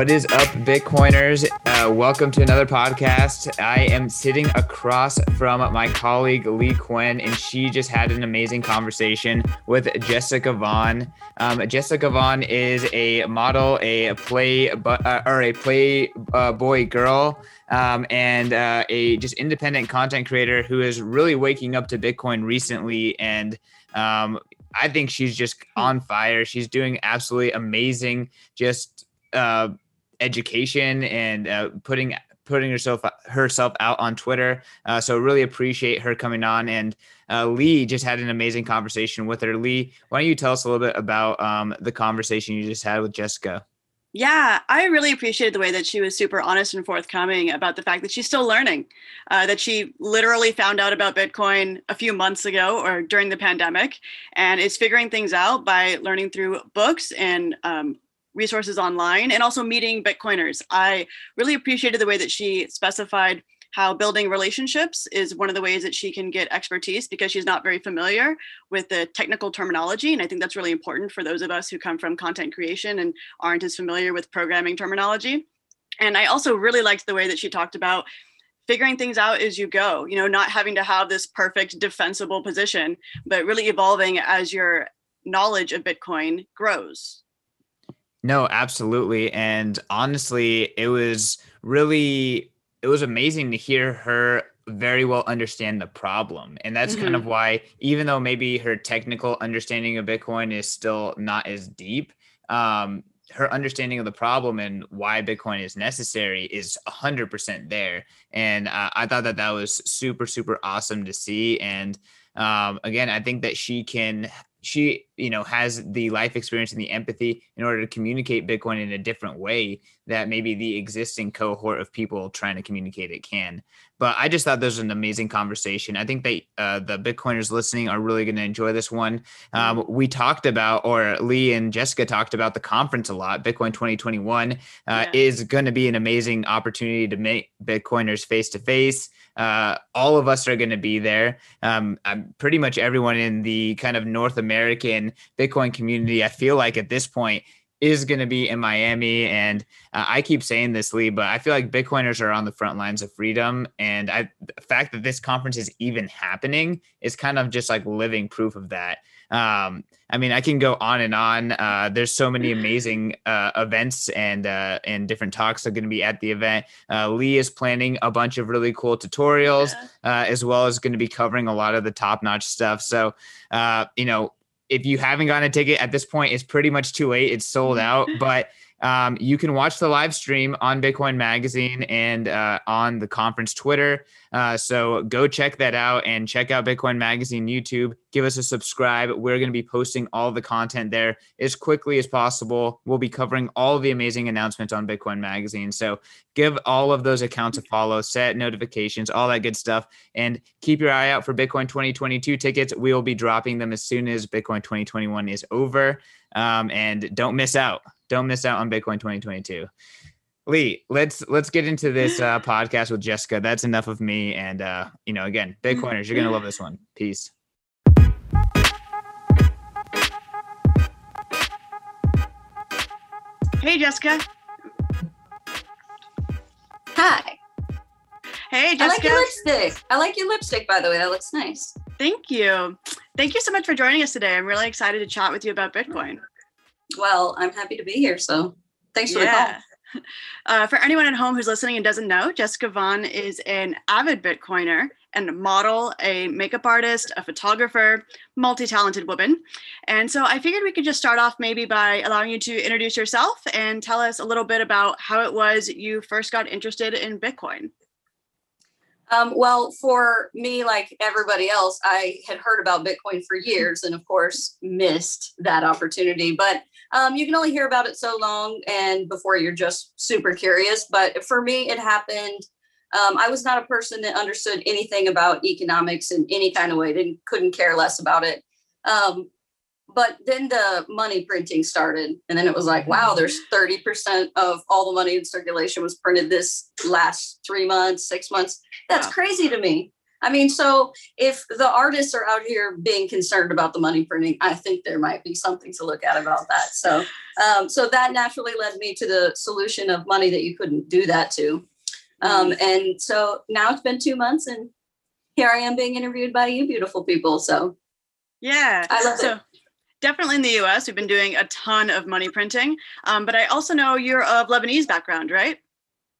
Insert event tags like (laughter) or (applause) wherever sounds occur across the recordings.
What is up, Bitcoiners? Uh, welcome to another podcast. I am sitting across from my colleague Lee Quinn, and she just had an amazing conversation with Jessica Vaughn. Um, Jessica Vaughn is a model, a play uh, or a play uh, boy girl, um, and uh, a just independent content creator who is really waking up to Bitcoin recently and. Um, I think she's just on fire. She's doing absolutely amazing. Just uh, education and uh, putting putting herself herself out on Twitter. Uh, so really appreciate her coming on. And uh, Lee just had an amazing conversation with her. Lee, why don't you tell us a little bit about um, the conversation you just had with Jessica? Yeah, I really appreciated the way that she was super honest and forthcoming about the fact that she's still learning, uh, that she literally found out about Bitcoin a few months ago or during the pandemic and is figuring things out by learning through books and um, resources online and also meeting Bitcoiners. I really appreciated the way that she specified how building relationships is one of the ways that she can get expertise because she's not very familiar with the technical terminology. And I think that's really important for those of us who come from content creation and aren't as familiar with programming terminology. And I also really liked the way that she talked about figuring things out as you go, you know, not having to have this perfect defensible position, but really evolving as your knowledge of Bitcoin grows. No, absolutely. And honestly, it was really it was amazing to hear her very well understand the problem. And that's mm-hmm. kind of mm-hmm. why even though maybe her technical understanding of Bitcoin is still not as deep, um, her understanding of the problem and why Bitcoin is necessary is 100% there. And uh, I thought that that was super, super awesome to see. And um, again, I think that she can she you know has the life experience and the empathy in order to communicate bitcoin in a different way that maybe the existing cohort of people trying to communicate it can. But i just thought this was an amazing conversation. I think that uh, the bitcoiners listening are really going to enjoy this one. Um, mm-hmm. we talked about or lee and jessica talked about the conference a lot. Bitcoin 2021 uh, yeah. is going to be an amazing opportunity to make bitcoiners face to face uh, all of us are going to be there. Um, pretty much everyone in the kind of North American Bitcoin community. I feel like at this point is going to be in Miami, and uh, I keep saying this, Lee, but I feel like Bitcoiners are on the front lines of freedom, and I, the fact that this conference is even happening is kind of just like living proof of that. Um, I mean, I can go on and on. Uh, there's so many amazing uh, events and uh, and different talks are going to be at the event. Uh, Lee is planning a bunch of really cool tutorials, yeah. Uh, as well as going to be covering a lot of the top notch stuff. So, uh, you know, if you haven't gotten a ticket at this point, it's pretty much too late. It's sold out, but um, you can watch the live stream on Bitcoin Magazine and uh, on the conference Twitter. Uh, so go check that out and check out Bitcoin Magazine YouTube. Give us a subscribe. We're going to be posting all the content there as quickly as possible. We'll be covering all the amazing announcements on Bitcoin Magazine. So give all of those accounts a follow, set notifications, all that good stuff, and keep your eye out for Bitcoin 2022 tickets. We will be dropping them as soon as Bitcoin 2021 is over. Um, and don't miss out. Don't miss out on Bitcoin 2022. Lee, let's let's get into this uh, (laughs) podcast with Jessica. That's enough of me. And uh, you know, again, Bitcoiners, you're gonna love this one. Peace. Hey, Jessica. Hi. Hey, Jessica. I like your lipstick. I like your lipstick, by the way. That looks nice. Thank you. Thank you so much for joining us today. I'm really excited to chat with you about Bitcoin. Well, I'm happy to be here. So thanks for yeah. the call. Uh, for anyone at home who's listening and doesn't know, Jessica Vaughn is an avid Bitcoiner and a model, a makeup artist, a photographer, multi talented woman. And so I figured we could just start off maybe by allowing you to introduce yourself and tell us a little bit about how it was you first got interested in Bitcoin. Um, well, for me, like everybody else, I had heard about Bitcoin for (laughs) years and, of course, missed that opportunity. But um, you can only hear about it so long and before you're just super curious. But for me, it happened. Um, I was not a person that understood anything about economics in any kind of way, didn't couldn't care less about it. But then the money printing started and then it was like wow there's 30% of all the money in circulation was printed this last three months six months that's wow. crazy to me I mean, so if the artists are out here being concerned about the money printing, I think there might be something to look at about that. So, um, so that naturally led me to the solution of money that you couldn't do that to. Um, and so now it's been two months, and here I am being interviewed by you, beautiful people. So, yeah, I love so, it. Definitely in the U.S., we've been doing a ton of money printing, um, but I also know you're of Lebanese background, right?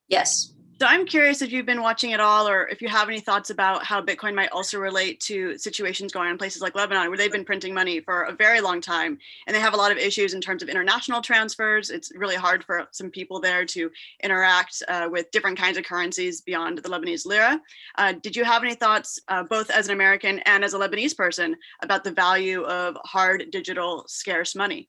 Yes. So I'm curious if you've been watching it all, or if you have any thoughts about how Bitcoin might also relate to situations going on in places like Lebanon, where they've been printing money for a very long time, and they have a lot of issues in terms of international transfers. It's really hard for some people there to interact uh, with different kinds of currencies beyond the Lebanese lira. Uh, did you have any thoughts, uh, both as an American and as a Lebanese person, about the value of hard digital scarce money?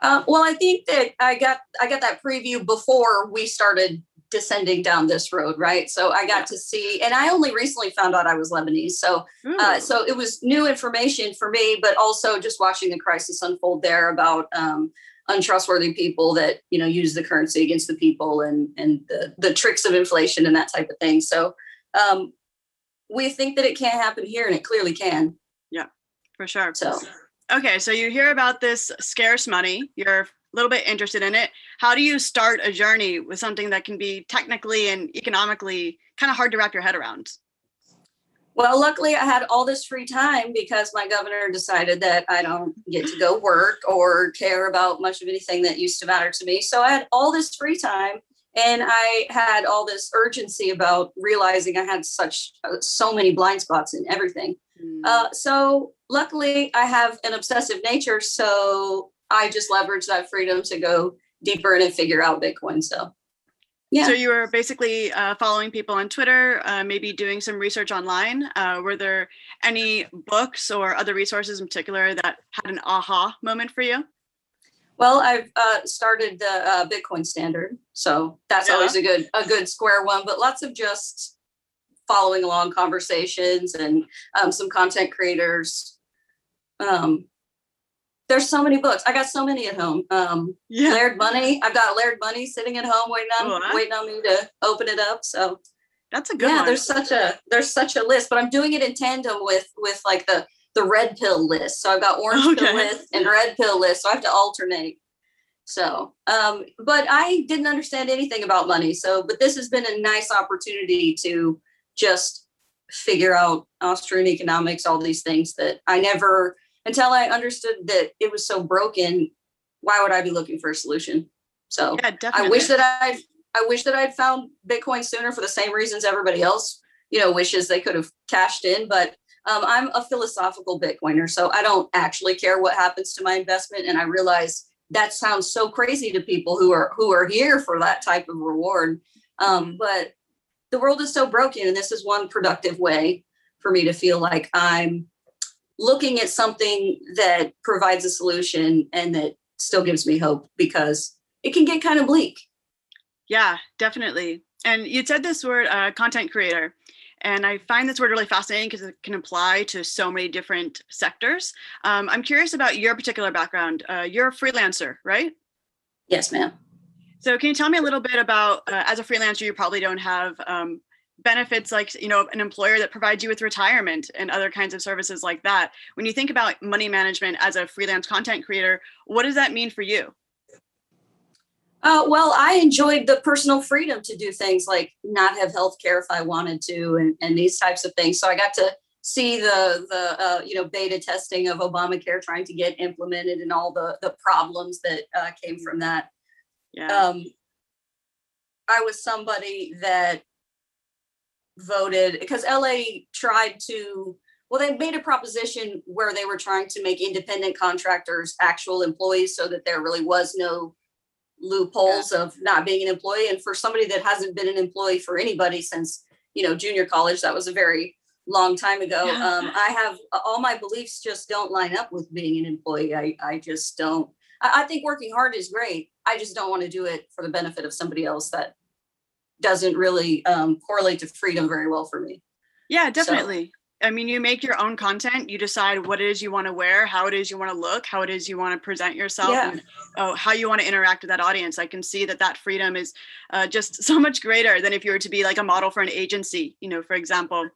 Uh, well, I think that I got I got that preview before we started descending down this road, right? So I got to see, and I only recently found out I was Lebanese. So, uh, so it was new information for me, but also just watching the crisis unfold there about um, untrustworthy people that you know use the currency against the people and and the the tricks of inflation and that type of thing. So, um, we think that it can't happen here, and it clearly can. Yeah, for sure. So. Okay, so you hear about this scarce money. You're little bit interested in it. How do you start a journey with something that can be technically and economically kind of hard to wrap your head around? Well luckily i had all this free time because my governor decided that i don't get to go work or care about much of anything that used to matter to me. So i had all this free time and i had all this urgency about realizing i had such uh, so many blind spots in everything. Mm. uh, so luckily i have an obsessive nature so I just leverage that freedom to go deeper and figure out Bitcoin. So, yeah. So you were basically uh, following people on Twitter, uh, maybe doing some research online. Uh, were there any books or other resources in particular that had an aha moment for you? Well, I've uh, started the uh, Bitcoin Standard, so that's yeah. always a good a good square one. But lots of just following along conversations and um, some content creators. Um, there's so many books. I got so many at home. Um, yeah. Layered Money. I've got Layered Money sitting at home waiting on cool, waiting on me to open it up. So that's a good. Yeah, one. there's such a there's such a list, but I'm doing it in tandem with with like the the red pill list. So I've got orange okay. pill list and red pill list. So I have to alternate. So, um, but I didn't understand anything about money. So, but this has been a nice opportunity to just figure out Austrian economics, all these things that I never until I understood that it was so broken, why would I be looking for a solution? So yeah, I wish that I I wish that I'd found Bitcoin sooner for the same reasons everybody else, you know, wishes they could have cashed in. But um, I'm a philosophical Bitcoiner, so I don't actually care what happens to my investment. And I realize that sounds so crazy to people who are who are here for that type of reward. Um, but the world is so broken, and this is one productive way for me to feel like I'm looking at something that provides a solution and that still gives me hope because it can get kind of bleak. Yeah, definitely. And you said this word, uh, content creator. And I find this word really fascinating because it can apply to so many different sectors. Um, I'm curious about your particular background. Uh, you're a freelancer, right? Yes, ma'am. So, can you tell me a little bit about, uh, as a freelancer, you probably don't have um, benefits like you know an employer that provides you with retirement and other kinds of services like that. When you think about money management as a freelance content creator what does that mean for you? Uh, well i enjoyed the personal freedom to do things like not have health care if i wanted to and, and these types of things. So i got to see the the uh, you know beta testing of obamacare trying to get implemented and all the the problems that uh, came from that. Yeah. Um, i was somebody that voted because LA tried to well they made a proposition where they were trying to make independent contractors actual employees so that there really was no loopholes yeah. of not being an employee. And for somebody that hasn't been an employee for anybody since you know junior college that was a very long time ago. Um, i have all my beliefs just don't line up with being an employee. I, I just don't I, I think working hard is great. I just don't want to do it for the benefit of somebody else that doesn't really um, correlate to freedom very well for me. Yeah, definitely. So, I mean, you make your own content. You decide what it is you want to wear, how it is you want to look, how it is you want to present yourself, yeah. and oh, how you want to interact with that audience. I can see that that freedom is uh, just so much greater than if you were to be like a model for an agency. You know, for example,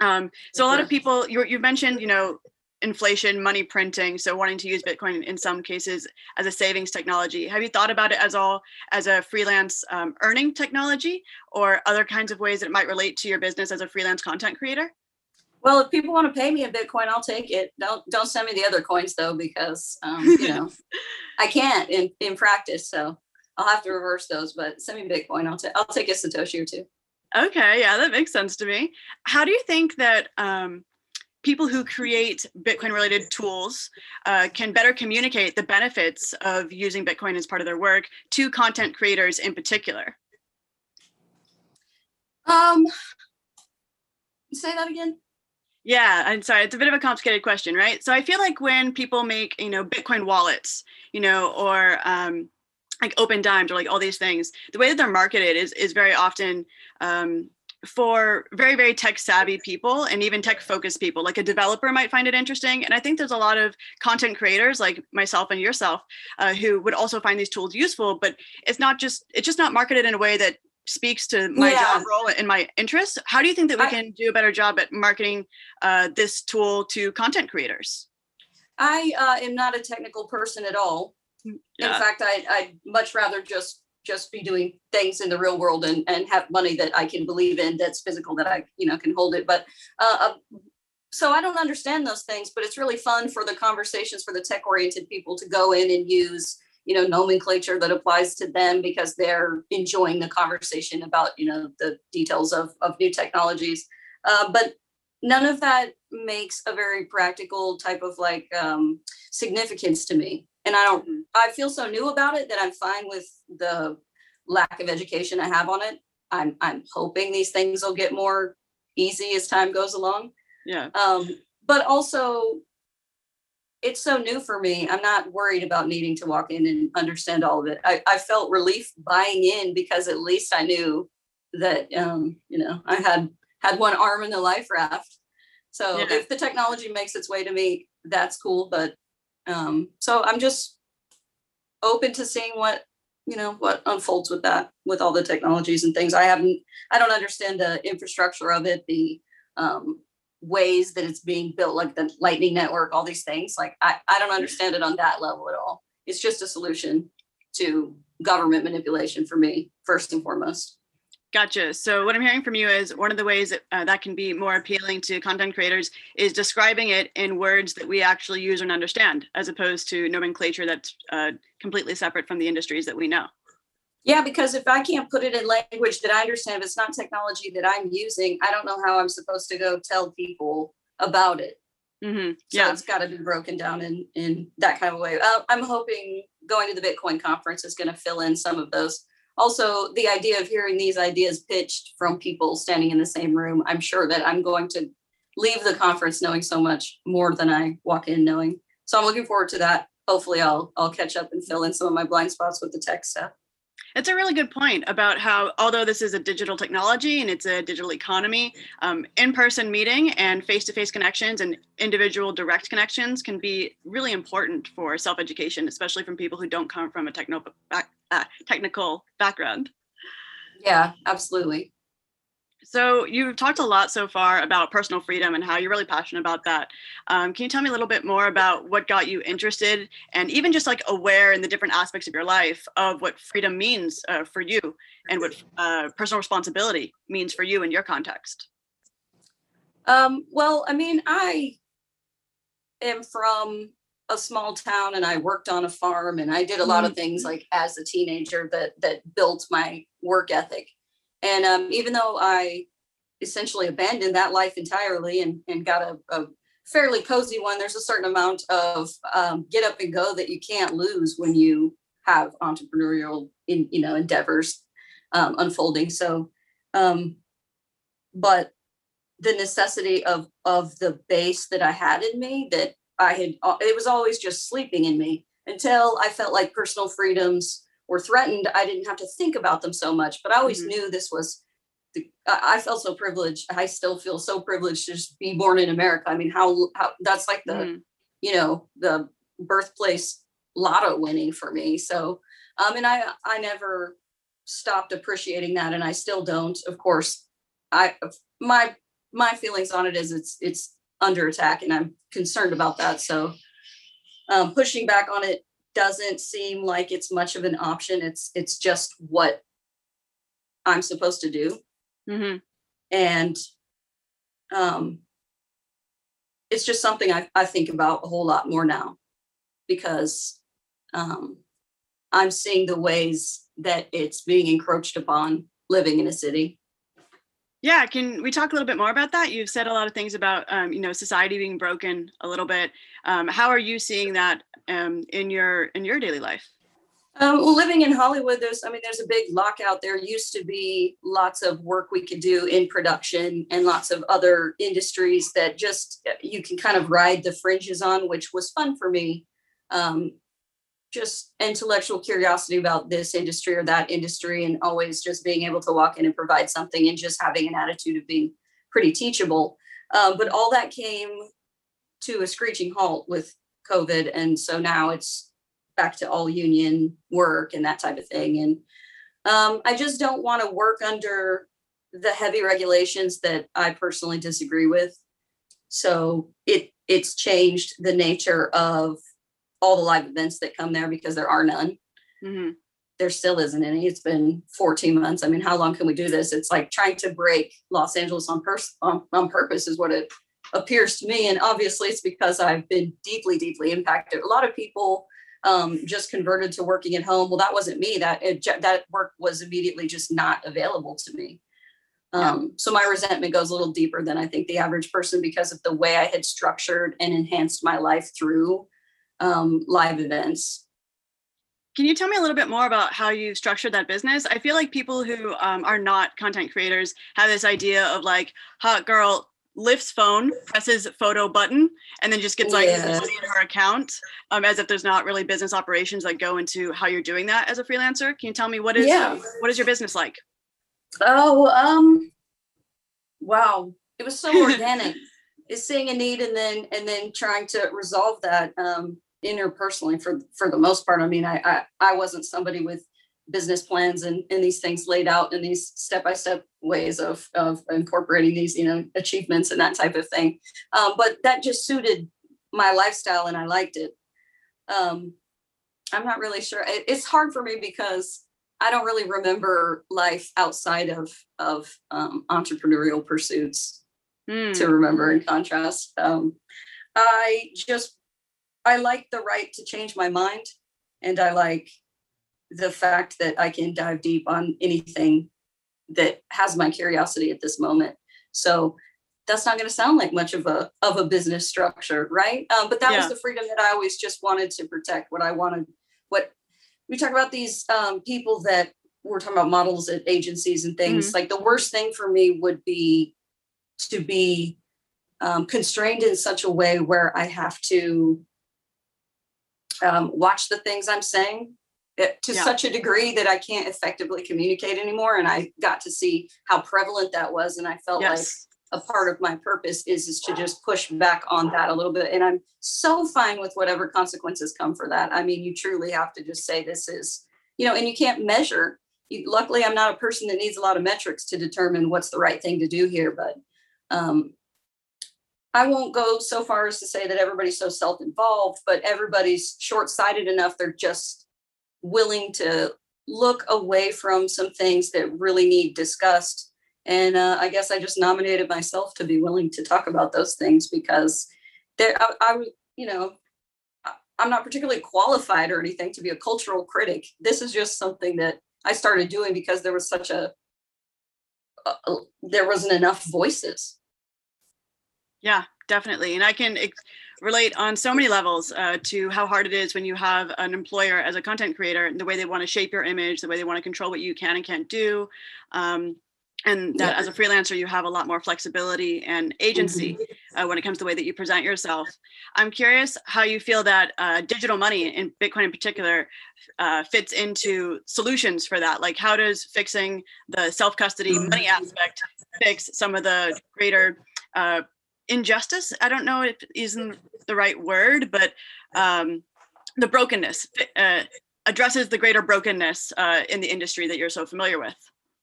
Um, so a lot of people you you mentioned, you know, inflation, money printing, so wanting to use Bitcoin in some cases as a savings technology. Have you thought about it as all as a freelance um, earning technology, or other kinds of ways that it might relate to your business as a freelance content creator? Well, if people want to pay me in Bitcoin, I'll take it. Don't don't send me the other coins though, because um, (laughs) you know I can't in in practice. So I'll have to reverse those. But send me Bitcoin. I'll take I'll take a Satoshi or two. Okay, yeah, that makes sense to me. How do you think that um, people who create Bitcoin related tools uh, can better communicate the benefits of using Bitcoin as part of their work to content creators in particular? Um, say that again. Yeah, I'm sorry. It's a bit of a complicated question, right? So I feel like when people make, you know, Bitcoin wallets, you know, or um, like Opendime or like all these things, the way that they're marketed is is very often um, for very very tech savvy people and even tech focused people like a developer might find it interesting and i think there's a lot of content creators like myself and yourself uh, who would also find these tools useful but it's not just it's just not marketed in a way that speaks to my yeah. job role and my interests how do you think that we I, can do a better job at marketing uh, this tool to content creators i uh, am not a technical person at all yeah. in fact I, i'd much rather just just be doing things in the real world and, and have money that I can believe in that's physical that I you know can hold it. But uh, uh, so I don't understand those things, but it's really fun for the conversations for the tech oriented people to go in and use you know nomenclature that applies to them because they're enjoying the conversation about you know the details of of new technologies. Uh, but none of that makes a very practical type of like um, significance to me and I don't, mm-hmm. I feel so new about it that I'm fine with the lack of education I have on it. I'm, I'm hoping these things will get more easy as time goes along. Yeah. Um, but also, it's so new for me. I'm not worried about needing to walk in and understand all of it. I, I felt relief buying in because at least I knew that, um, you know, I had had one arm in the life raft. So yeah. if the technology makes its way to me, that's cool. But um, so I'm just open to seeing what you know what unfolds with that with all the technologies and things. I haven't I don't understand the infrastructure of it, the um, ways that it's being built, like the Lightning Network, all these things. Like I, I don't understand it on that level at all. It's just a solution to government manipulation for me, first and foremost. Gotcha. So what I'm hearing from you is one of the ways that, uh, that can be more appealing to content creators is describing it in words that we actually use and understand, as opposed to nomenclature that's uh, completely separate from the industries that we know. Yeah, because if I can't put it in language that I understand, if it's not technology that I'm using, I don't know how I'm supposed to go tell people about it. Mm-hmm. Yeah, so it's got to be broken down in in that kind of way. Uh, I'm hoping going to the Bitcoin conference is going to fill in some of those also the idea of hearing these ideas pitched from people standing in the same room i'm sure that i'm going to leave the conference knowing so much more than i walk in knowing. So i'm looking forward to that. Hopefully i'll i'll catch up and fill in some of my blind spots with the tech stuff. It's a really good point about how, although this is a digital technology and it's a digital economy, um, in person meeting and face to face connections and individual direct connections can be really important for self education, especially from people who don't come from a techno- uh, technical background. Yeah, absolutely. So you've talked a lot so far about personal freedom and how you're really passionate about that. Um, can you tell me a little bit more about what got you interested and even just like aware in the different aspects of your life of what freedom means uh, for you and what uh, personal responsibility means for you in your context? Um, well, I mean, I am from a small town and I worked on a farm and I did a lot of mm-hmm. things like as a teenager that that built my work ethic. And um, even though I essentially abandoned that life entirely and, and got a, a fairly cozy one, there's a certain amount of um, get up and go that you can't lose when you have entrepreneurial in you know endeavors um, unfolding. So, um, but the necessity of of the base that I had in me that I had uh, it was always just sleeping in me until I felt like personal freedoms were threatened, I didn't have to think about them so much. But I always mm-hmm. knew this was. The, I felt so privileged. I still feel so privileged to just be born in America. I mean, how how that's like the, mm-hmm. you know, the birthplace lotto winning for me. So, um, and I I never stopped appreciating that, and I still don't. Of course, I my my feelings on it is it's it's under attack, and I'm concerned about that. So um, pushing back on it doesn't seem like it's much of an option. It's it's just what I'm supposed to do, mm-hmm. and um, it's just something I, I think about a whole lot more now because um, I'm seeing the ways that it's being encroached upon living in a city. Yeah, can we talk a little bit more about that? You've said a lot of things about um, you know society being broken a little bit. Um, how are you seeing that um, in your in your daily life? Um, well, living in Hollywood, there's, I mean, there's a big lockout. There used to be lots of work we could do in production and lots of other industries that just you can kind of ride the fringes on, which was fun for me. Um, just intellectual curiosity about this industry or that industry, and always just being able to walk in and provide something and just having an attitude of being pretty teachable. Um, but all that came to a screeching halt with COVID. And so now it's back to all union work and that type of thing. And um, I just don't want to work under the heavy regulations that I personally disagree with. So it it's changed the nature of all the live events that come there because there are none. hmm There still isn't any. It's been 14 months. I mean, how long can we do this? It's like trying to break Los Angeles on pers- on, on purpose is what it appears to me. And obviously, it's because I've been deeply, deeply impacted. A lot of people um, just converted to working at home. Well, that wasn't me. That it, that work was immediately just not available to me. Um, So my resentment goes a little deeper than I think the average person because of the way I had structured and enhanced my life through um, live events. Can you tell me a little bit more about how you structured that business? I feel like people who um, are not content creators have this idea of like hot girl lifts phone, presses photo button, and then just gets like Yeah. money in her account, um, as if there's not really business operations that go into how you're doing that as a freelancer. Can you tell me what is Yeah. what is your business like? Oh, um, wow. It was so (laughs) organic. Is seeing a need and then and then trying to resolve that um interpersonally for for the most part. I mean, I I, I wasn't somebody with business plans and, and these things laid out in these step-by-step ways of of incorporating these, you know, achievements and that type of thing. Um, but that just suited my lifestyle and I liked it. Um I'm not really sure. It- it's hard for me because I don't really remember life outside of of um, entrepreneurial pursuits Hmm. to remember. In contrast, um, I just I like the right to change my mind, and I like the fact that I can dive deep on anything that has my curiosity at this moment. So that's not going to sound like much of a of a business structure, right? Um, but that Yeah. was the freedom that I always just wanted to protect. What I wanted, what we talk about these um, people that we're talking about models at agencies and things. Like the worst thing for me would be to be um, constrained in such a way where I have to um, watch the things I'm saying eh, to Yeah. such a degree that I can't effectively communicate anymore. And I got to see how prevalent that was, and I felt like a part of my purpose is is to just push back on that a little bit and i'm so fine with whatever consequences come for that i mean you truly have to just say this is you know and you can't measure you, luckily i'm not a person that needs a lot of metrics to determine what's the right thing to do here but um i won't go so far as to say that everybody's so self-involved but everybody's short-sighted enough they're just willing to look away from some things that really need discussed and uh, I guess I just nominated myself to be willing to talk about those things because there, I, I you know, I'm not particularly qualified or anything to be a cultural critic. This is just something that I started doing because there was such a, a- a- there wasn't enough voices. Yeah, definitely. And I can ex- relate on so many levels uh, to how hard it is when you have an employer as a content creator and the way they want to shape your image, the way they want to control what you can and can't do. Um, and that Yeah. as a freelancer, you have a lot more flexibility and agency uh, when it comes to the way that you present yourself. I'm curious how you feel that uh, digital money, in Bitcoin in particular, uh, fits into solutions for that. Like, how does fixing the self custody money aspect fix some of the greater uh, injustice? I don't know if isn't the right word, but um, the brokenness uh, addresses the greater brokenness uh, in the industry that you're so familiar with.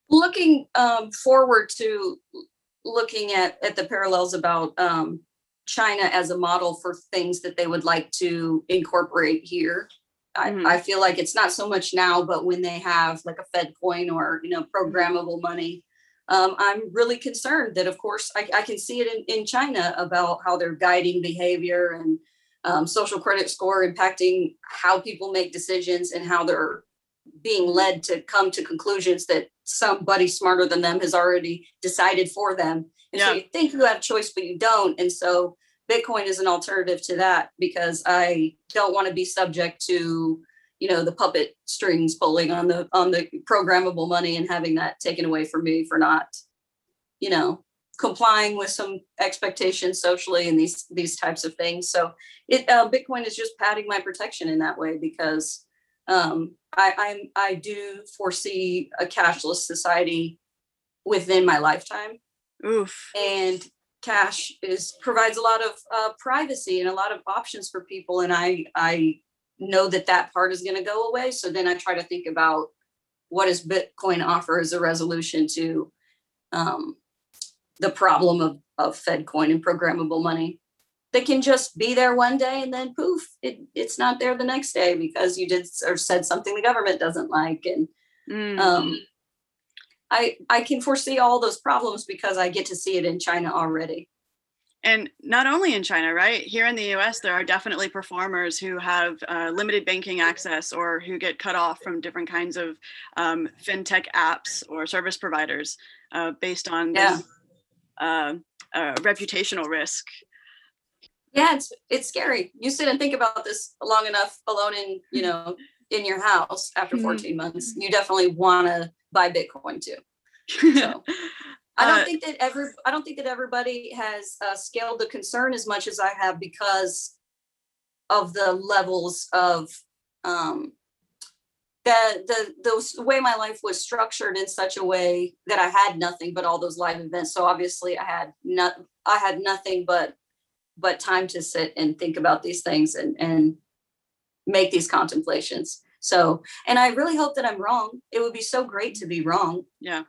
Looking um, forward to looking at at the parallels about um, China as a model for things that they would like to incorporate here. I, I feel like it's not so much now, but when they have like a Fed coin or you know programmable money, um, I'm really concerned that of course I, I can see it in, in China about how they're guiding behavior and um, social credit score impacting how people make decisions and how they're being led to come to conclusions that somebody smarter than them has already decided for them. And so you think you have choice, but you don't. And so Bitcoin is an alternative to that because I don't want to be subject to, you know, the puppet strings pulling on the on the programmable money and having that taken away from me for not, you know, complying with some expectations socially and these these types of things. So it uh, Bitcoin is just padding my protection in that way because um, I I'm I do foresee a cashless society within my lifetime Oof. and cash is provides a lot of uh, privacy and a lot of options for people and i i know that that part is going to go away so then i try to think about what does bitcoin offer as a resolution to um, the problem of, of fed coin and programmable money that can just be there one day and then poof it, it's not there the next day because you did or said something the government doesn't like and Mm. um, I I can foresee all those problems because I get to see it in China already. And not only in China, right? Here in the US, there are definitely performers who have uh, limited banking access or who get cut off from different kinds of um, fintech apps or service providers uh, based on Yeah. this uh, uh, reputational risk. Yeah, it's it's scary. You sit and think about this long enough alone in you know in your house after Mhm. 14 months. You definitely want to buy Bitcoin too. (laughs) So I don't Uh, think that every I don't think that everybody has uh, scaled the concern as much as I have because of the levels of um, the the those the way my life was structured in such a way that I had nothing but all those live events. So obviously I had not I had nothing but but time to sit and think about these things and and make these contemplations. So and I really hope that I'm wrong. It would be so great to be wrong. yeah.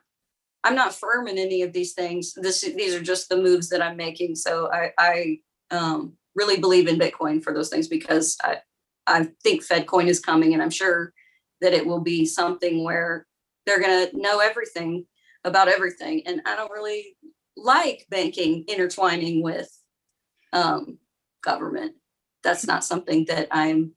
I'm not firm in any of these things. This these are just the moves that I'm making. So I I um, really believe in Bitcoin for those things because I I think FedCoin is coming, and I'm sure that it will be something where they're gonna know everything about everything. And I don't really like banking intertwining with um, government. That's not something that I'm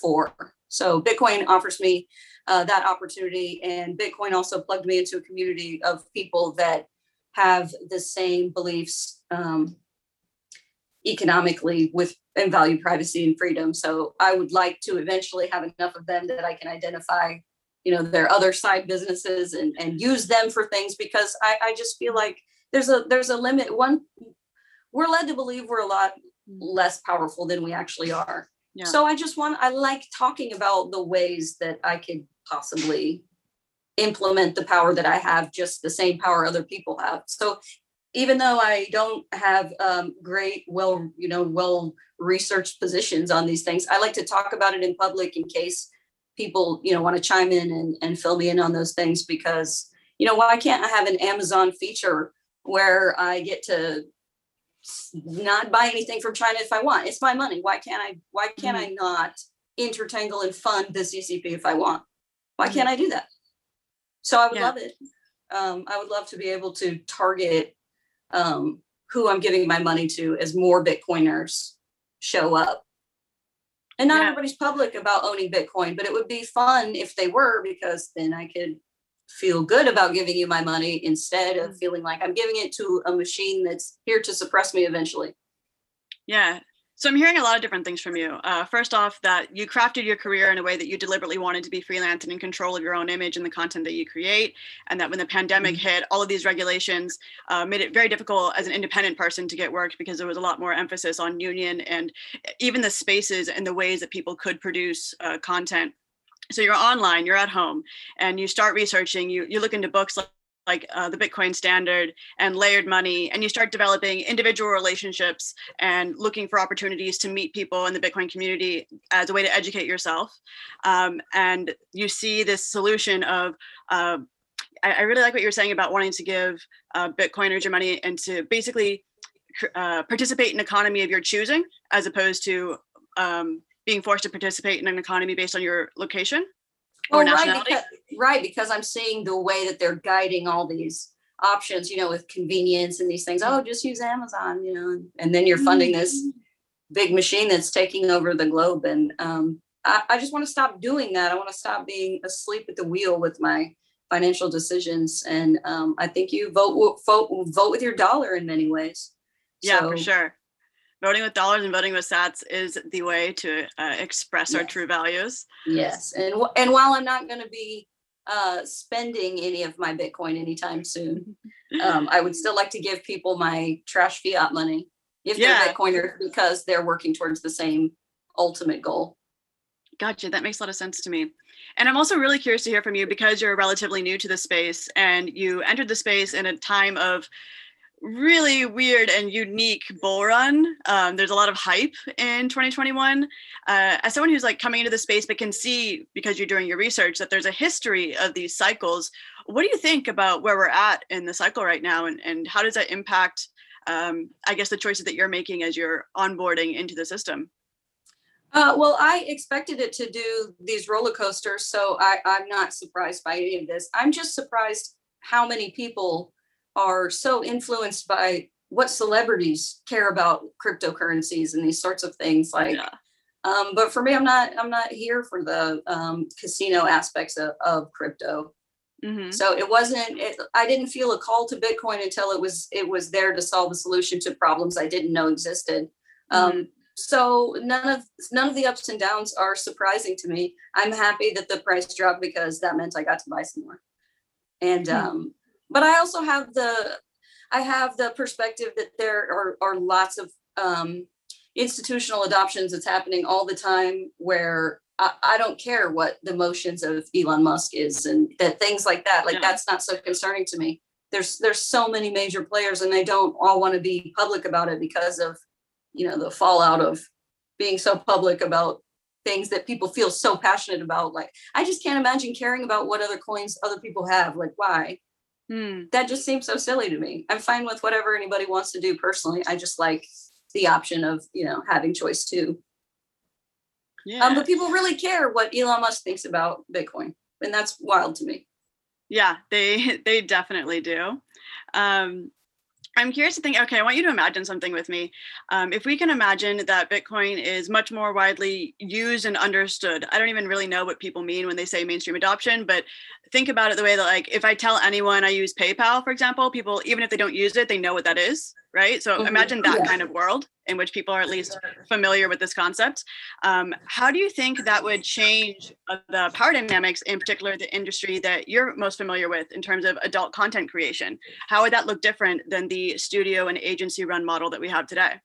for. So Bitcoin offers me uh, that opportunity. And Bitcoin also plugged me into a community of people that have the same beliefs um, economically with and value privacy and freedom. So I would like to eventually have enough of them that I can identify, you know, their other side businesses and, and use them for things because I, I just feel like there's a there's a limit. One we're led to believe we're a lot less powerful than we actually are. Yeah. So I just want I like talking about the ways that I could possibly implement the power that I have, just the same power other people have. So even though I don't have um, great, well, you know, well researched positions on these things, I like to talk about it in public in case people, you know, want to chime in and, and fill me in on those things because, you know, why can't I have an Amazon feature where I get to not buy anything from China if I want? It's my money. Why can't I? Why can't I not intertangle and fund the CCP if I want? Why can't I do that? So I would Yeah. love it. Um, I would love to be able to target um, who I'm giving my money to as more Bitcoiners show up. And not Yeah. everybody's public about owning Bitcoin, but it would be fun if they were because then I could feel good about giving you my money instead of Mm. feeling like I'm giving it to a machine that's here to suppress me eventually. Yeah. So I'm hearing a lot of different things from you. Uh, first off, that you crafted your career in a way that you deliberately wanted to be freelance and in control of your own image and the content that you create. And that when the pandemic hit, all of these regulations uh, made it very difficult as an independent person to get work because there was a lot more emphasis on union and even the spaces and the ways that people could produce uh, content. So you're online, you're at home, and you start researching. You you look into books like like uh, the Bitcoin standard and layered money, and you start developing individual relationships and looking for opportunities to meet people in the Bitcoin community as a way to educate yourself. Um, and you see this solution of uh, I, I really like what you're saying about wanting to give uh, Bitcoiners your money and to basically uh, participate in an economy of your choosing, as opposed to um, being forced to participate in an economy based on your location or right, nationality. because, right, because I'm seeing the way that they're guiding all these options, you know, with convenience and these things. Oh, just use Amazon, you know, and, then you're funding this Mm-hmm. big machine that's taking over the globe. And um, I, I just want to stop doing that. I want to stop being asleep at the wheel with my financial decisions. And um, I think you vote vote vote with your dollar in many ways. Yeah, for sure. Voting with dollars and voting with sats is the way to uh, express our true values. Yes, and and while I'm not going to be uh, spending any of my Bitcoin anytime soon, um, I would still like to give people my trash fiat money if Yeah. they're Bitcoiners because they're working towards the same ultimate goal. Gotcha. That makes a lot of sense to me. And I'm also really curious to hear from you because you're relatively new to the space and you entered the space in a time of really weird and unique bull run. Um, there's a lot of hype in 2021. Uh, as someone who's like coming into the space but can see because you're doing your research that there's a history of these cycles. What do you think about where we're at in the cycle right now, and and how does that impact? Um, I guess the choices that you're making as you're onboarding into the system. Uh, well, I expected it to do these roller coasters, so I, I'm not surprised by any of this. I'm just surprised how many people are so influenced by what celebrities care about cryptocurrencies and these sorts of things. Like, Yeah. um, but for me, I'm not. I'm not here for the um, casino aspects of, of crypto. Mhm. So it wasn't. It, I didn't feel a call to Bitcoin until it was. It was there to solve a solution to problems I didn't know existed. Um, so none of none of the ups and downs are surprising to me. I'm happy that the price dropped because that meant I got to buy some more. And Hmm. um, but I also have the I have the perspective that there are are lots of um, institutional adoptions that's happening all the time where I, I don't care what the motions of Elon Musk is and that things like that. Like that's not so concerning to me. There's there's so many major players and they don't all want to be public about it because of you know the fallout of being so public about things that people feel so passionate about like i just can't imagine caring about what other coins other people have like why Hmm. that just seems so silly to me i'm fine with whatever anybody wants to do personally i just like the option of you know having choice too Yeah. um, but people really care what elon musk thinks about bitcoin and that's wild to me Yeah, they (laughs) they definitely do. Um, I'm curious to think. Okay, I want you to imagine something with me. Um, if we can imagine that Bitcoin is much more widely used and understood, I don't even really know what people mean when they say mainstream adoption, but think about it the way that, like, if I tell anyone I use PayPal, for example, people even if they don't use it, they know what that is, right? So Mhm. imagine that Yeah. kind of world in which people are at least familiar with this concept. Um, how do you think that would change uh, the power dynamics, in particular the industry that you're most familiar with in terms of adult content creation? How would that look different than the studio and agency run model that we have today?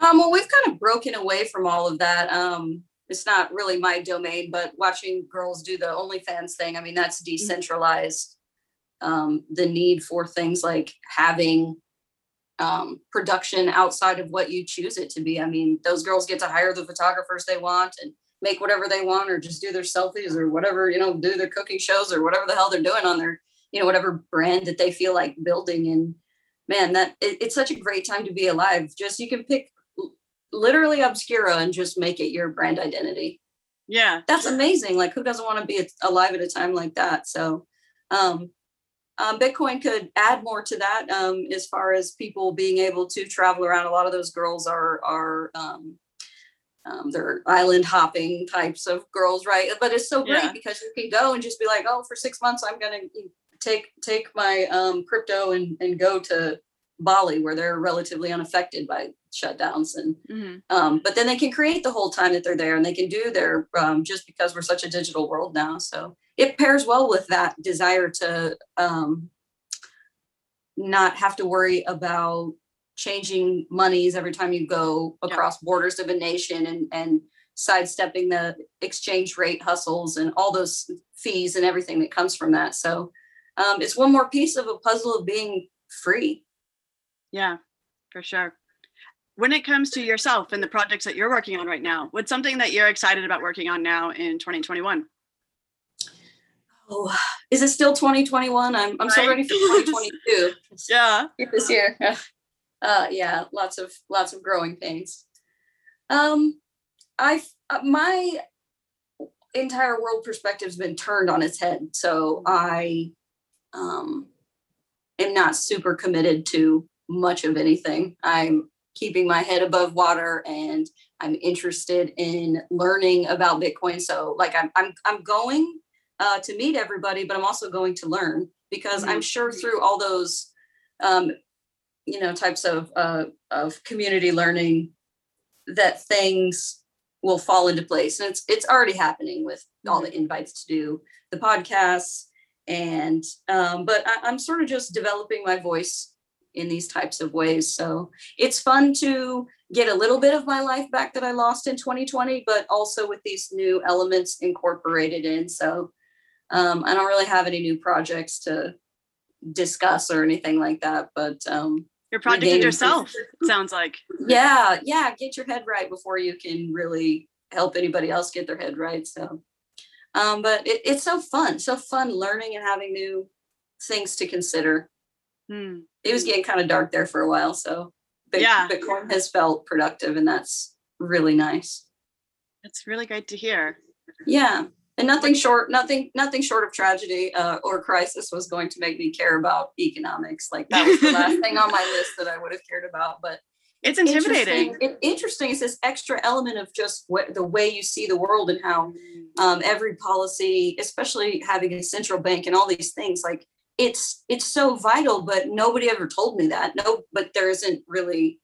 Um, well, we've kind of broken away from all of that. Um, it's not really my domain, but watching girls do the OnlyFans thing, I mean, that's decentralized. Um, the need for things like having um, production outside of what you choose it to be. I mean, those girls get to hire the photographers they want and make whatever they want, or just do their selfies or whatever, you know, do their cooking shows or whatever the hell they're doing on their, you know, whatever brand that they feel like building. And man, that it, it's such a great time to be alive. Just you can pick literally obscura and just make it your brand identity Yeah. that's amazing like who doesn't want to be alive at a time like that so um, um, bitcoin could add more to that um, as far as people being able to travel around. A lot of those girls are are um, um, they're island hopping types of girls right? But it's so great Yeah. because you can go and just be like oh for six months i'm gonna take take my um, crypto and and go to bali where they're relatively unaffected by shutdowns and hmm um, but then they can create the whole time that they're there and they can do their um, just because we're such a digital world now so it pairs well with that desire to um, not have to worry about changing monies every time you go Yeah. across borders of a nation and and sidestepping the exchange rate hustles and all those fees and everything that comes from that so um, it's one more piece of a puzzle of being free Yeah, for sure. When it comes to yourself and the projects that you're working on right now, what's something that you're excited about working on now in 2021? Oh, is it still 2021? I'm I'm so ready for 2022. (laughs) Yeah. this year. (laughs) Uh, yeah, lots of lots of growing pains. Um, I uh, my entire world perspective's been turned on its head, so I um am not super committed to much of anything. I'm keeping my head above water and I'm interested in learning about Bitcoin. So like I'm I'm I'm going uh, to meet everybody, but I'm also going to learn because I'm sure through all those um, you know types of uh, of community learning that things will fall into place. And it's it's already happening with all the invites to do the podcasts and um, but I, i'm sort of just developing my voice in these types of ways. So it's fun to get a little bit of my life back that i lost in 2020 but also with these new elements incorporated in. So um, i don't really have any new projects to discuss or anything like that but um, Your project is Regaining yourself, it sounds like. yeah yeah get your head right before you can really help anybody else get their head right so um but it, it's so fun so fun learning and having new things to consider Hmm. it was getting kind of dark there for a while so Bit- Yeah. bitcoin has felt productive and that's really nice That's really great to hear. yeah and nothing short nothing nothing short of tragedy uh, or crisis was going to make me care about economics like that was the last thing on my (laughs) list that i would have cared about but It's intimidating. Interesting, interesting is this extra element of just what the way you see the world and how um, every policy, especially having a central bank and all these things, like it's it's so vital. But nobody ever told me that. No, but there isn't really.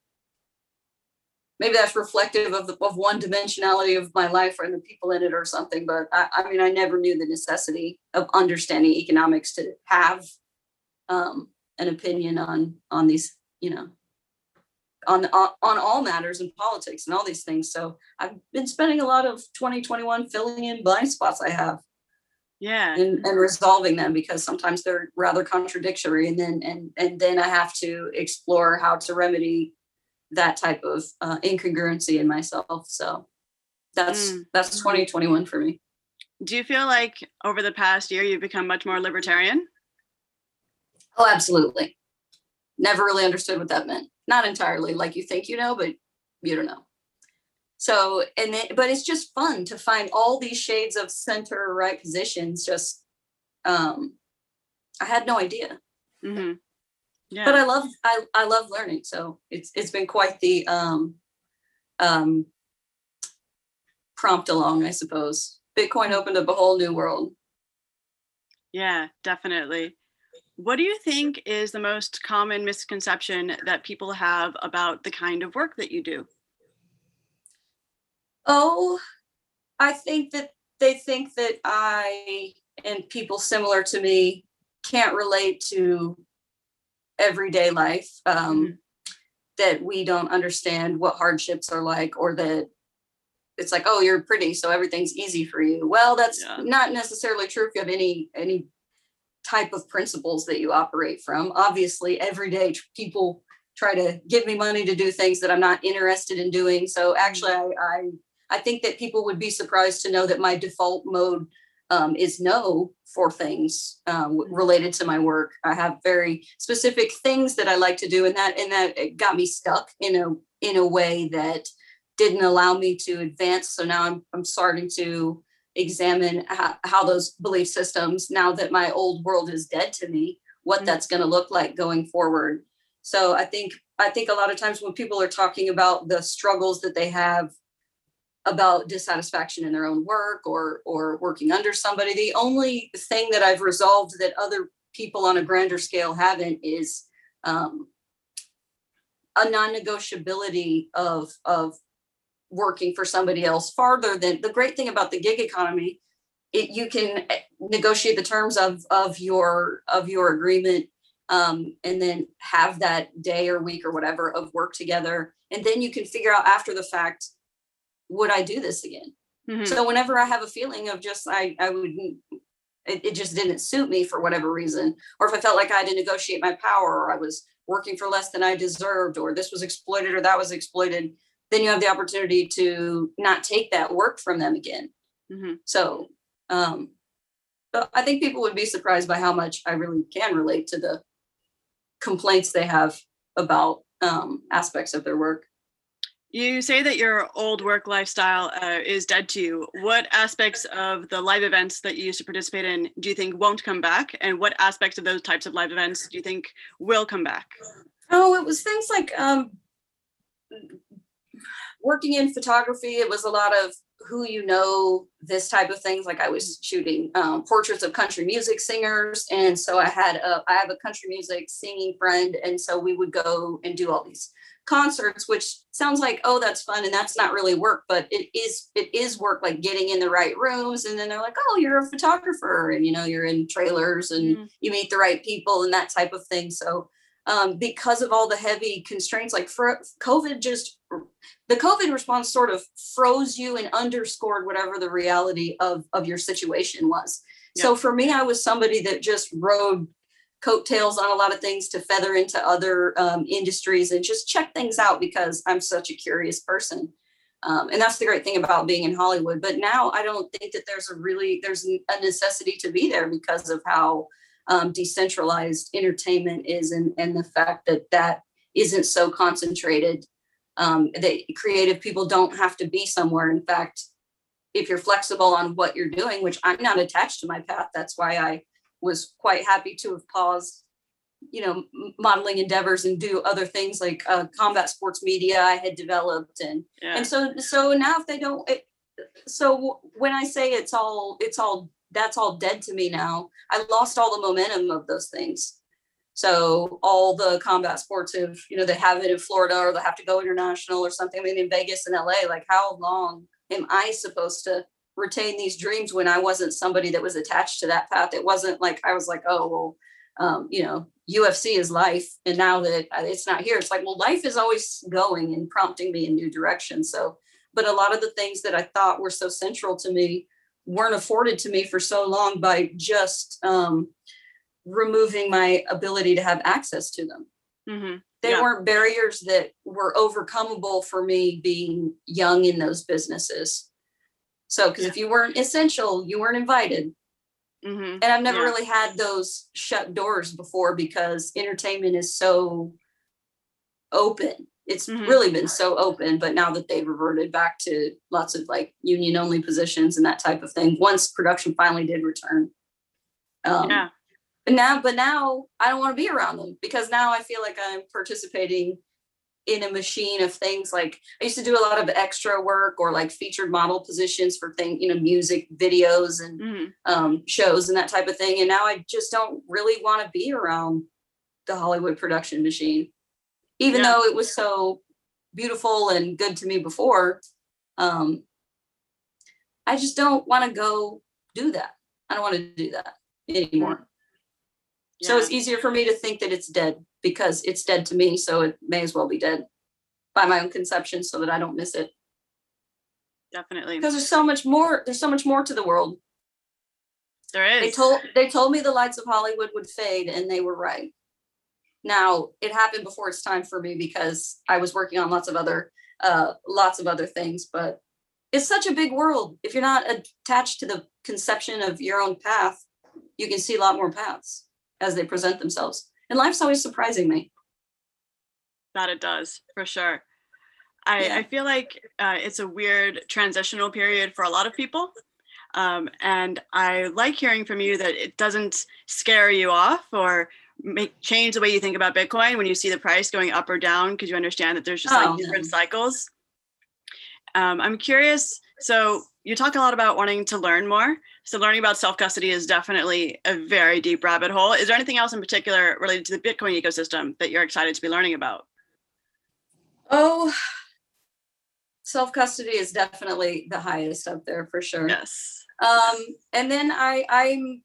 Maybe that's reflective of the of one dimensionality of my life and the people in it or something. But I, I mean, I never knew the necessity of understanding economics to have um, an opinion on on these, you know, on, on on all matters in politics and all these things. So I've been spending a lot of 2021 filling in blind spots I have Yeah. and, and resolving them because sometimes they're rather contradictory and then and and then I have to explore how to remedy that type of uh, incongruency in myself. So that's Mm. that's 2021 for me. Do you feel like over the past year you've become much more libertarian? Oh, absolutely. Never really understood what that meant. Not entirely like you think you know, but you don't know. So, and then, but it's just fun to find all these shades of center right positions. Just, um, I had no idea, Mm-hmm. Yeah. but I love, I, I love learning. So it's, it's been quite the, um, um, prompt along, I suppose. Bitcoin opened up a whole new world. Yeah, definitely. What do you think is the most common misconception that people have about the kind of work that you do? Oh, I think that they think that I and people similar to me can't relate to everyday life. Um, That we don't understand what hardships are like, or that it's like, oh, you're pretty, so everything's easy for you. Well, that's Yeah. not necessarily true if you have any any type of principles that you operate from. Obviously, every day tr- people try to give me money to do things that I'm not interested in doing. So actually, I I, I think that people would be surprised to know that my default mode um, is no for things um, related to my work. I have very specific things that I like to do, and that and that it got me stuck in a in a way that didn't allow me to advance. So now I'm I'm starting to examine how, how those belief systems now that my old world is dead to me what Mhm. that's going to look like going forward so i think i think a lot of times when people are talking about the struggles that they have about dissatisfaction in their own work or or working under somebody. The only thing that i've resolved that other people on a grander scale haven't is um, a non-negotiability of of working for somebody else farther than the great thing about the gig economy it, you can eh, negotiate the terms of of your of your agreement um, and then have that day or week or whatever of work together. And then you can figure out after the fact would i do this again Mhm. so whenever i have a feeling of just i i would it, it just didn't suit me for whatever reason or if i felt like i had to negotiate my power or i was working for less than i deserved or this was exploited or that was exploited then you have the opportunity to not take that work from them again Mhm. so um but I think people would be surprised by how much I really can relate to the complaints they have about um, aspects of their work. You say that your old work lifestyle uh, is dead to you. What aspects of the live events that you used to participate in do you think won't come back? And what aspects of those types of live events do you think will come back? Oh, it was things like um, working in photography. It was a lot of who you know, this type of things. Like I was shooting um, portraits of country music singers, and so I had a I have a country music singing friend, and so we would go and do all these concerts which sounds like oh that's fun and that's not really work but it is it is work like getting in the right rooms and then they're like oh you're a photographer and you know you're in trailers and mm-hmm. you meet the right people and that type of thing so um, because of all the heavy constraints like for covid just the covid response sort of froze you and underscored whatever the reality of of your situation was yeah. so for me i was somebody that just rode coattails on a lot of things to feather into other um, industries and just check things out because I'm such a curious person. Um, and that's the great thing about being in Hollywood. But now I don't think that there's a really there's a necessity to be there because of how um, decentralized entertainment is and and the fact that that isn't so concentrated. Um, that creative people don't have to be somewhere. In fact, if you're flexible on what you're doing, which I'm not attached to my path, that's why I was quite happy to have paused you know modeling endeavors and do other things like uh, combat sports media i had developed and yeah. and so so now if they don't it, so when i say it's all it's all that's all dead to me now i lost all the momentum of those things so all the combat sports have you know they have it in florida or they have to go international or something i mean in vegas and la like how long am i supposed to retain these dreams when I wasn't somebody that was attached to that path. It wasn't like I was like, oh, well, um, you know, UFC is life. And now that it's not here, it's like, well, life is always going and prompting me in new directions. So, but a lot of the things that I thought were so central to me weren't afforded to me for so long by just um, removing my ability to have access to them. Mm-hmm. They yeah. weren't barriers that were overcomable for me being young in those businesses. So, because yeah. if you weren't essential, you weren't invited. Mm-hmm. And I've never yeah. really had those shut doors before because entertainment is so open. It's mm-hmm. really been so open, but now that they've reverted back to lots of like union only positions and that type of thing, once production finally did return. Um, yeah. But now, but now I don't want to be around them because now I feel like I'm participating in a machine of things like I used to do a lot of extra work or like featured model positions for things, you know, music videos and mm-hmm. um, shows and that type of thing. And now I just don't really want to be around the Hollywood production machine, even yeah. though it was so beautiful and good to me before. Um, I just don't want to go do that. I don't want to do that anymore. Yeah. So it's easier for me to think that it's dead because it's dead to me. So it may as well be dead by my own conception so that I don't miss it. Definitely. Because there's so much more, there's so much more to the world. There is. They told they told me the lights of Hollywood would fade and they were right. Now it happened before it's time for me because I was working on lots of other uh lots of other things, but it's such a big world. If you're not attached to the conception of your own path, you can see a lot more paths as they present themselves and life's always surprising me that it does for sure i, yeah. I feel like uh, it's a weird transitional period for a lot of people um, and i like hearing from you that it doesn't scare you off or make change the way you think about bitcoin when you see the price going up or down because you understand that there's just oh, like different yeah. cycles um, i'm curious so you talk a lot about wanting to learn more. So learning about self-custody is definitely a very deep rabbit hole. Is there anything else in particular related to the Bitcoin ecosystem that you're excited to be learning about? Oh, self-custody is definitely the highest up there for sure. Yes. Um, and then I I'm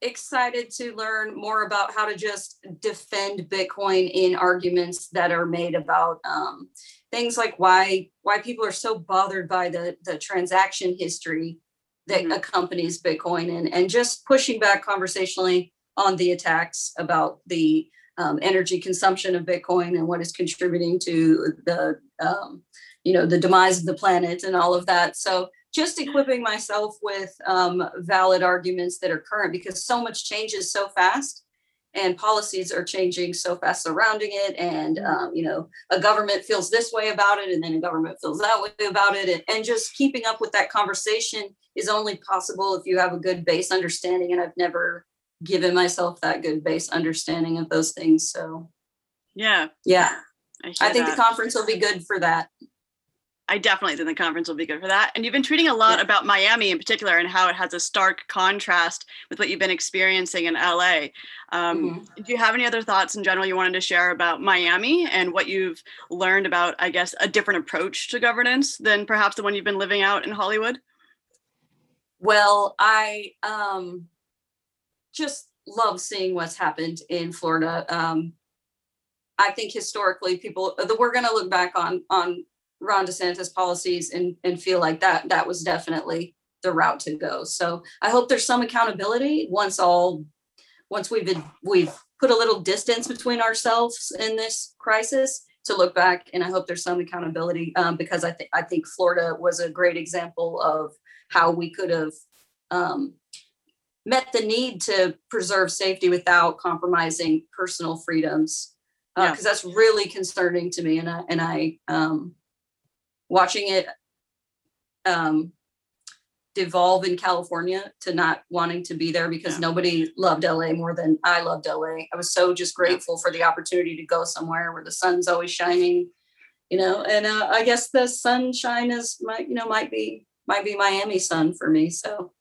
excited to learn more about how to just defend Bitcoin in arguments that are made about um, things like why why people are so bothered by the the transaction history that mm-hmm. accompanies Bitcoin and and just pushing back conversationally on the attacks about the um, energy consumption of Bitcoin and what is contributing to the um, you know the demise of the planet and all of that. So just equipping myself with um, valid arguments that are current because so much changes so fast and policies are changing so fast surrounding it and um, you know a government feels this way about it and then a government feels that way about it and, and just keeping up with that conversation is only possible if you have a good base understanding and i've never given myself that good base understanding of those things so. Yeah, yeah. I, i think that. the conference will be good for that I definitely think the conference will be good for that. And you've been tweeting a lot Yeah. about Miami in particular and how it has a stark contrast with what you've been experiencing in LA. Um, Mhm. Do you have any other thoughts in general you wanted to share about Miami and what you've learned about, I guess, a different approach to governance than perhaps the one you've been living out in Hollywood? Well, I um, just love seeing what's happened in Florida. Um, I think historically, people that we're going to look back on on Ron DeSantis policies and and feel like that that was definitely the route to go. So I hope there's some accountability once all once we've been, we've put a little distance between ourselves in this crisis to look back and I hope there's some accountability um, because I think I think Florida was a great example of how we could have um, met the need to preserve safety without compromising personal freedoms because Yeah. that's really concerning to me and I and I um, watching it um, devolve in California to not wanting to be there because Yeah. nobody loved LA more than I loved LA. I was so just grateful for the opportunity to go somewhere where the sun's always shining, you know. And uh, I guess the sunshine is might you know might be might be Miami sun for me. So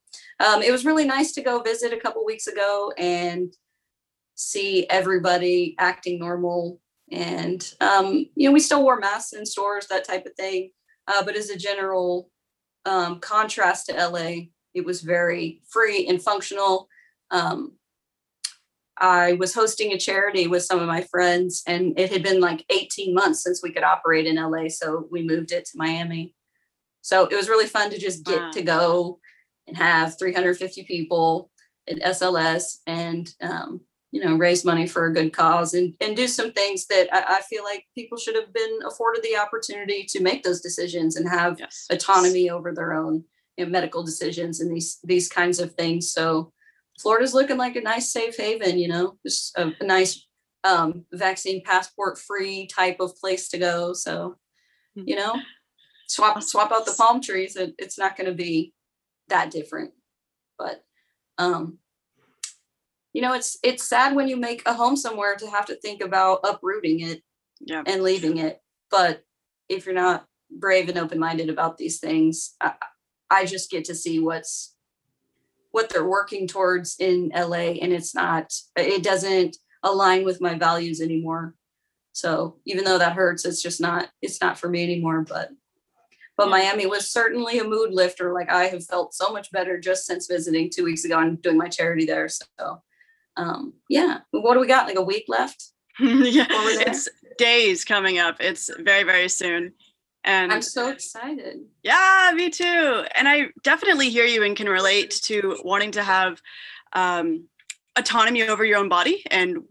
um, it was really nice to go visit a couple weeks ago and see everybody acting normal. And um, you know, we still wore masks in stores, that type of thing. Uh, but as a general um, contrast to LA, it was very free and functional. Um, I was hosting a charity with some of my friends, and it had been like 18 months since we could operate in LA. So we moved it to Miami. So it was really fun to just get Wow. to go and have 350 people at SLS and, um, you know, raise money for a good cause and, and do some things that I, I feel like people should have been afforded the opportunity to make those decisions and have Yes. autonomy over their own you know, medical decisions and these these kinds of things. So Florida's looking like a nice safe haven, you know, just a, a nice um, vaccine passport free type of place to go. So, you know, swap swap out the palm trees. It, it's not going to be that different, but um, you know, it's it's sad when you make a home somewhere to have to think about uprooting it Yeah. and leaving it. But if you're not brave and open minded about these things, I, I just get to see what's what they're working towards in LA, and it's not. It doesn't align with my values anymore. So even though that hurts, it's just not. It's not for me anymore. But but Yeah. Miami was certainly a mood lifter. Like I have felt so much better just since visiting two weeks ago and doing my charity there. So um yeah, what do we got? Like a week left. (laughs) yeah. It's days coming up. It's very, very soon. And I'm so excited. Yeah, me too. And I definitely hear you and can relate to wanting to have um, autonomy over your own body and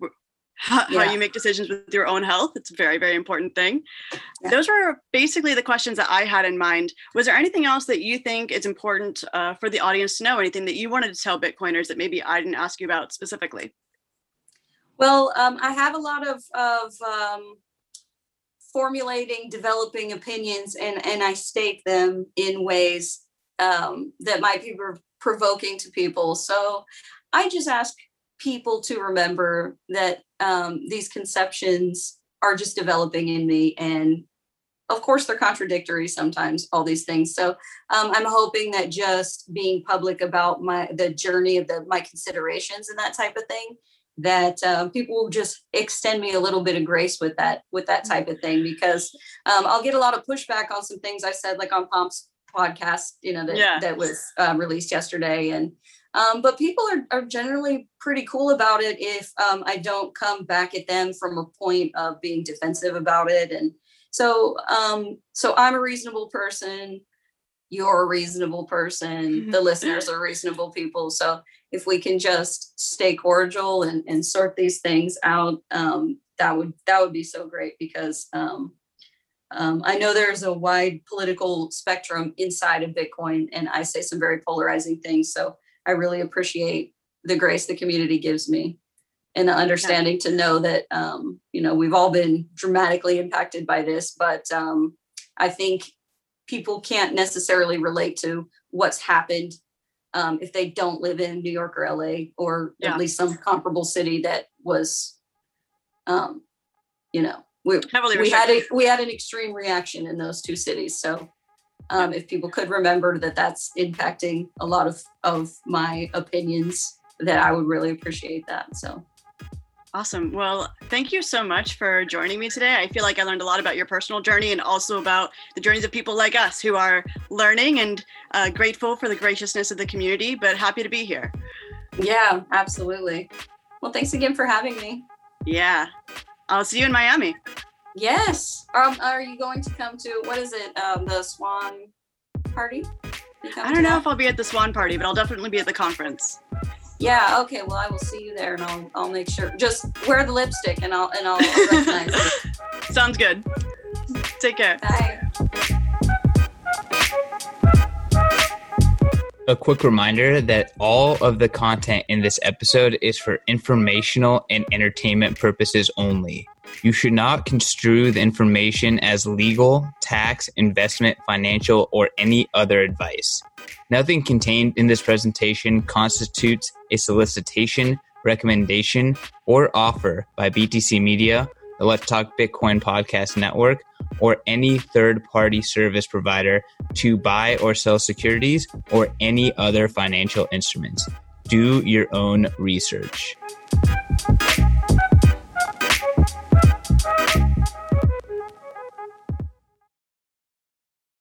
how, how you make decisions with your own health. It's a very, very important thing. Yeah. Those were basically the questions that I had in mind. Was there anything else that you think is important uh, for the audience to know? Anything that you wanted to tell Bitcoiners that maybe I didn't ask you about specifically? Well, um, I have a lot of of um, formulating, developing opinions, and and I state them in ways um, that might be prov- provoking to people. So I just ask people to remember that um, these conceptions are just developing in me, and of course they're contradictory sometimes. All these things. So um, I'm hoping that just being public about my the journey of the my considerations and that type of thing that um, people will just extend me a little bit of grace with that with that type of thing because um, I'll get a lot of pushback on some things I said like on Pomp's podcast you know that, Yeah. that was uh, released yesterday and um, but people are, are generally pretty cool about it if um, I don't come back at them from a point of being defensive about it. And so um, so I'm a reasonable person. You're a reasonable person. The listeners are reasonable people. So if we can just stay cordial and, and sort these things out, um, that would that would be so great because um, um, I know there's a wide political spectrum inside of Bitcoin, and I say some very polarizing things. So I really appreciate the grace the community gives me and the understanding to know that um, you know we've all been dramatically impacted by this, but um, I think people can't necessarily relate to what's happened um, if they don't live in New York or LA or yeah. at least some comparable city that was, um, you know, we, we had a, we had an extreme reaction in those two cities. So um, if people could remember that that's impacting a lot of of my opinions, that I would really appreciate that. So. Awesome. Well, thank you so much for joining me today. I feel like I learned a lot about your personal journey and also about the journeys of people like us who are learning and uh, grateful for the graciousness of the community, but happy to be here. Yeah, absolutely. Well, thanks again for having me. Yeah. I'll see you in Miami. Yes. Um, are you going to come to, what is it, um, the Swan party? I don't know that? if I'll be at the Swan party, but I'll definitely be at the conference. Yeah. Okay. Well, I will see you there, and I'll I'll make sure. Just wear the lipstick, and I'll and I'll recognize it. (laughs) (laughs) Sounds good. Take care. Bye. A quick reminder that all of the content in this episode is for informational and entertainment purposes only. You should not construe the information as legal, tax, investment, financial, or any other advice. Nothing contained in this presentation constitutes a solicitation, recommendation, or offer by BTC Media, the Let's Talk Bitcoin podcast network, or any third party service provider to buy or sell securities or any other financial instruments. Do your own research.